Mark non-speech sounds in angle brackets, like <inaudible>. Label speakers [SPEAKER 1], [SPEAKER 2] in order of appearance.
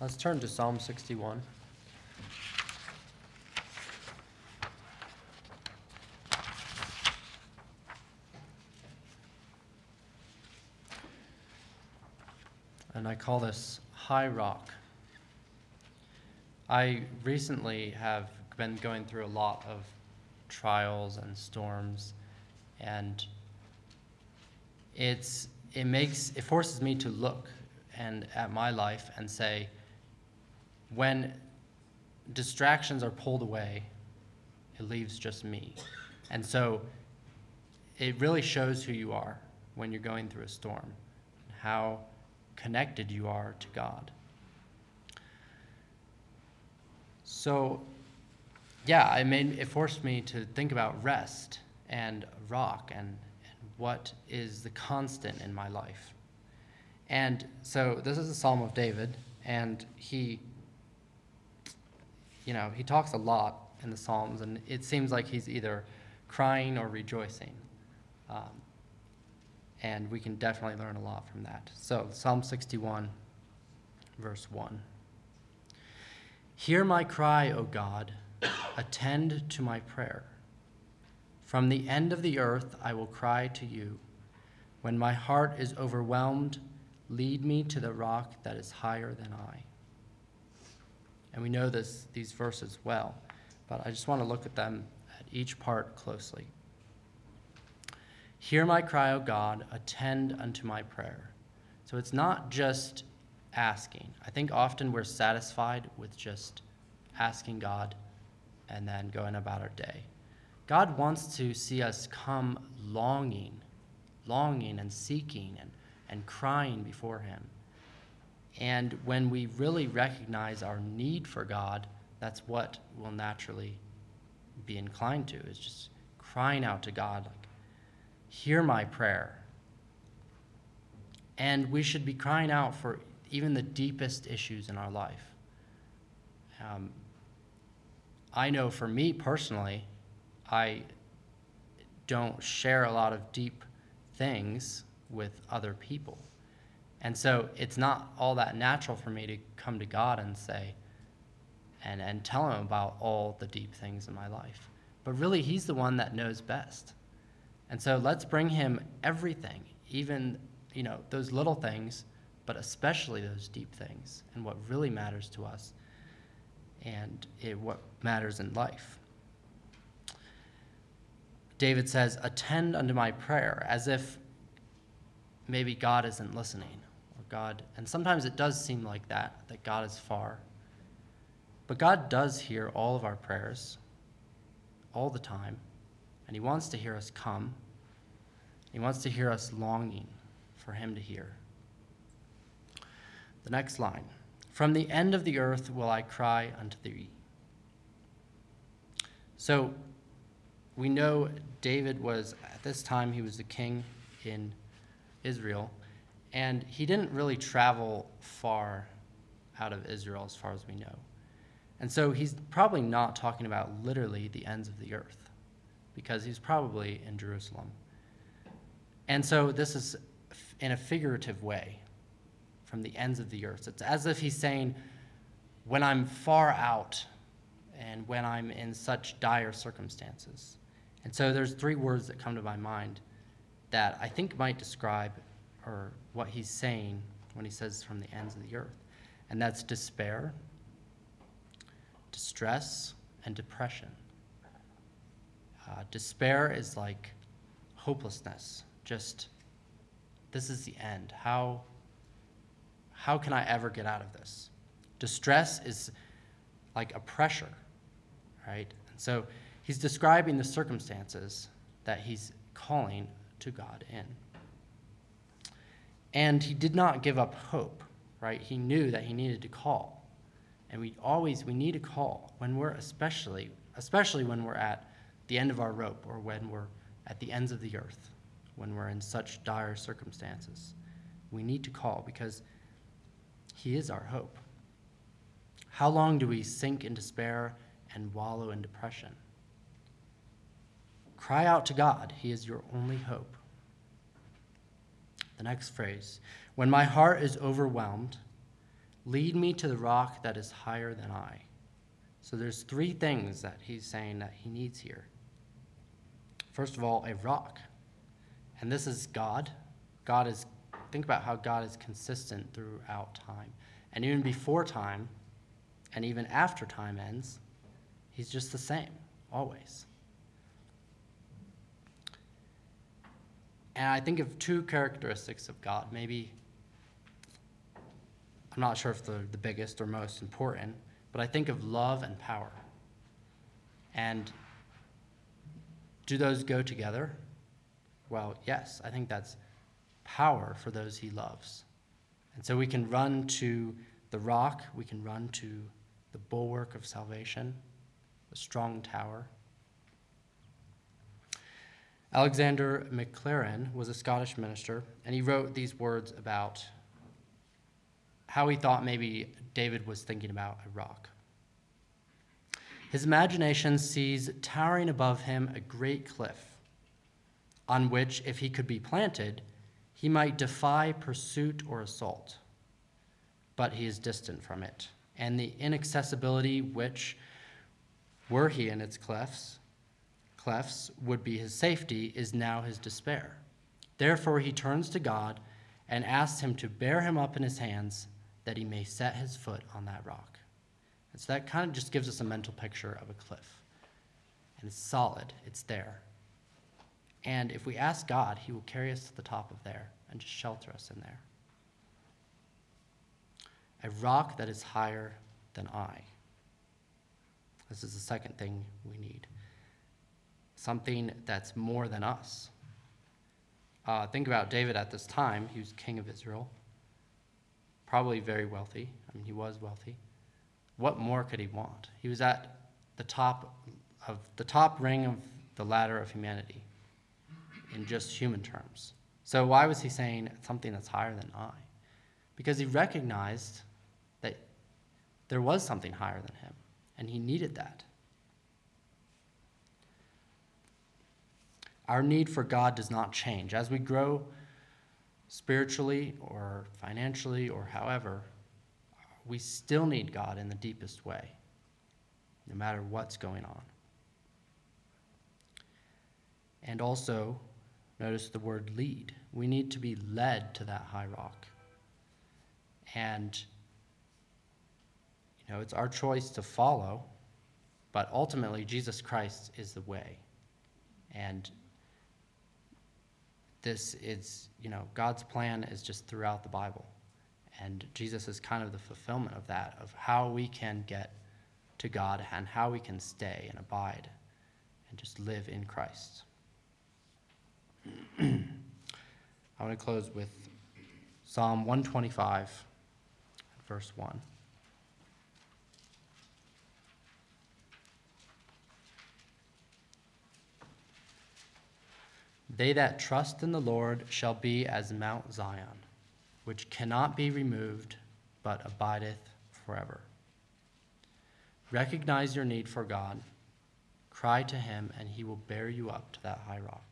[SPEAKER 1] Let's turn to Psalm 61. And I call this High Rock. I recently have been going through a lot of trials and storms, and it's it makes it forces me to look and at my life and say, when distractions are pulled away, it leaves just me. And so it really shows who you are when you're going through a storm, how connected you are to God. So, yeah, it made it forced me to think about rest and rock and, and what is the constant in my life. And so this is a Psalm of David, and he, you know, he talks a lot in the Psalms, and it seems like he's either crying or rejoicing. Um, and we can definitely learn a lot from that. So, Psalm 61, verse 1. Hear my cry, O God, attend to my prayer. From the end of the earth I will cry to you. When my heart is overwhelmed, lead me to the rock that is higher than I. And we know this, these verses well, but I just want to look at them at each part closely. Hear my cry, O God, attend unto my prayer. So it's not just asking. I think often we're satisfied with just asking God and then going about our day. God wants to see us come longing, longing and seeking and, and crying before Him. And when we really recognize our need for God, that's what we'll naturally be inclined to, is just crying out to God, like, hear my prayer. And we should be crying out for even the deepest issues in our life. Um, I know for me personally, I don't share a lot of deep things with other people. And so it's not all that natural for me to come to God and say, and, and tell him about all the deep things in my life. But really, he's the one that knows best. And so let's bring him everything, even, you know, those little things, but especially those deep things and what really matters to us and it, what matters in life. David says, Attend unto my prayer, as if maybe God isn't listening, God, and sometimes it does seem like that, that God is far. But God does hear all of our prayers all the time, and He wants to hear us come. He wants to hear us longing for Him to hear. The next line From the end of the earth will I cry unto thee. So we know David was, at this time, he was the king in Israel, and he didn't really travel far out of Israel as far as we know. And so he's probably not talking about literally the ends of the earth, because he's probably in Jerusalem. And so this is in a figurative way from the ends of the earth. It's as if he's saying, when I'm far out and when I'm in such dire circumstances. And so there's three words that come to my mind that I think might describe or what he's saying when he says from the ends of the earth. And that's despair, distress, and depression. Uh, despair is like hopelessness, just this is the end. How, how can I ever get out of this? Distress is like a pressure, right? And so he's describing the circumstances that he's calling to God in. And he did not give up hope, right? He knew that he needed to call. And we always we need to call when we're especially especially when we're at the end of our rope or when we're at the ends of the earth, when we're in such dire circumstances. We need to call because he is our hope. How long do we sink in despair and wallow in depression? Cry out to God. He is your only hope. The next phrase When my heart is overwhelmed, Lead me to the rock that is higher than I. So there's three things that he's saying that he needs here. First of all, a rock. And this is God. God is, think about how God is consistent throughout time. And even before time, and even after time ends, he's just the same, always. And I think of two characteristics of God. Maybe, I'm not sure if they're the biggest or most important, but I think of love and power. And do those go together? Well, yes, I think that's power for those he loves. And so we can run to the rock, we can run to the bulwark of salvation, the strong tower. Alexander Maclaren was a Scottish minister, and he wrote these words about how he thought maybe David was thinking about a rock. His imagination sees towering above him a great cliff, on which, if he could be planted, he might defy pursuit or assault. But he is distant from it, and the inaccessibility which, were he in its clefts, clefts would be his safety, is now his despair. Therefore, he turns to God and asks him to bear him up in his hands that he may set his foot on that rock. And so that kind of just gives us a mental picture of a cliff. And it's solid, it's there. And if we ask God, he will carry us to the top of there and just shelter us in there. A rock that is higher than I. This is the second thing we need something that's more than us. Uh, think about David at this time. He was king of Israel, probably very wealthy. I mean, he was wealthy. What more could he want? He was at the top of the top ring of the ladder of humanity in just human terms. So why was he saying something that's higher than I? Because he recognized that there was something higher than him, and he needed that. Our need for God does not change. As we grow spiritually or financially or however, we still need God in the deepest way, no matter what's going on. And also, notice the word lead. We need to be led to that high rock. And, you know, it's our choice to follow, but ultimately, Jesus Christ is the way. And this is, you know, God's plan is just throughout the Bible. And Jesus is kind of the fulfillment of that, of how we can get to God and how we can stay and abide and just live in Christ. <clears throat> I want to close with Psalm 125, verse 1. They that trust in the Lord shall be as Mount Zion, which cannot be removed, but abideth forever. Recognize your need for God, cry to him, and he will bear you up to that high rock.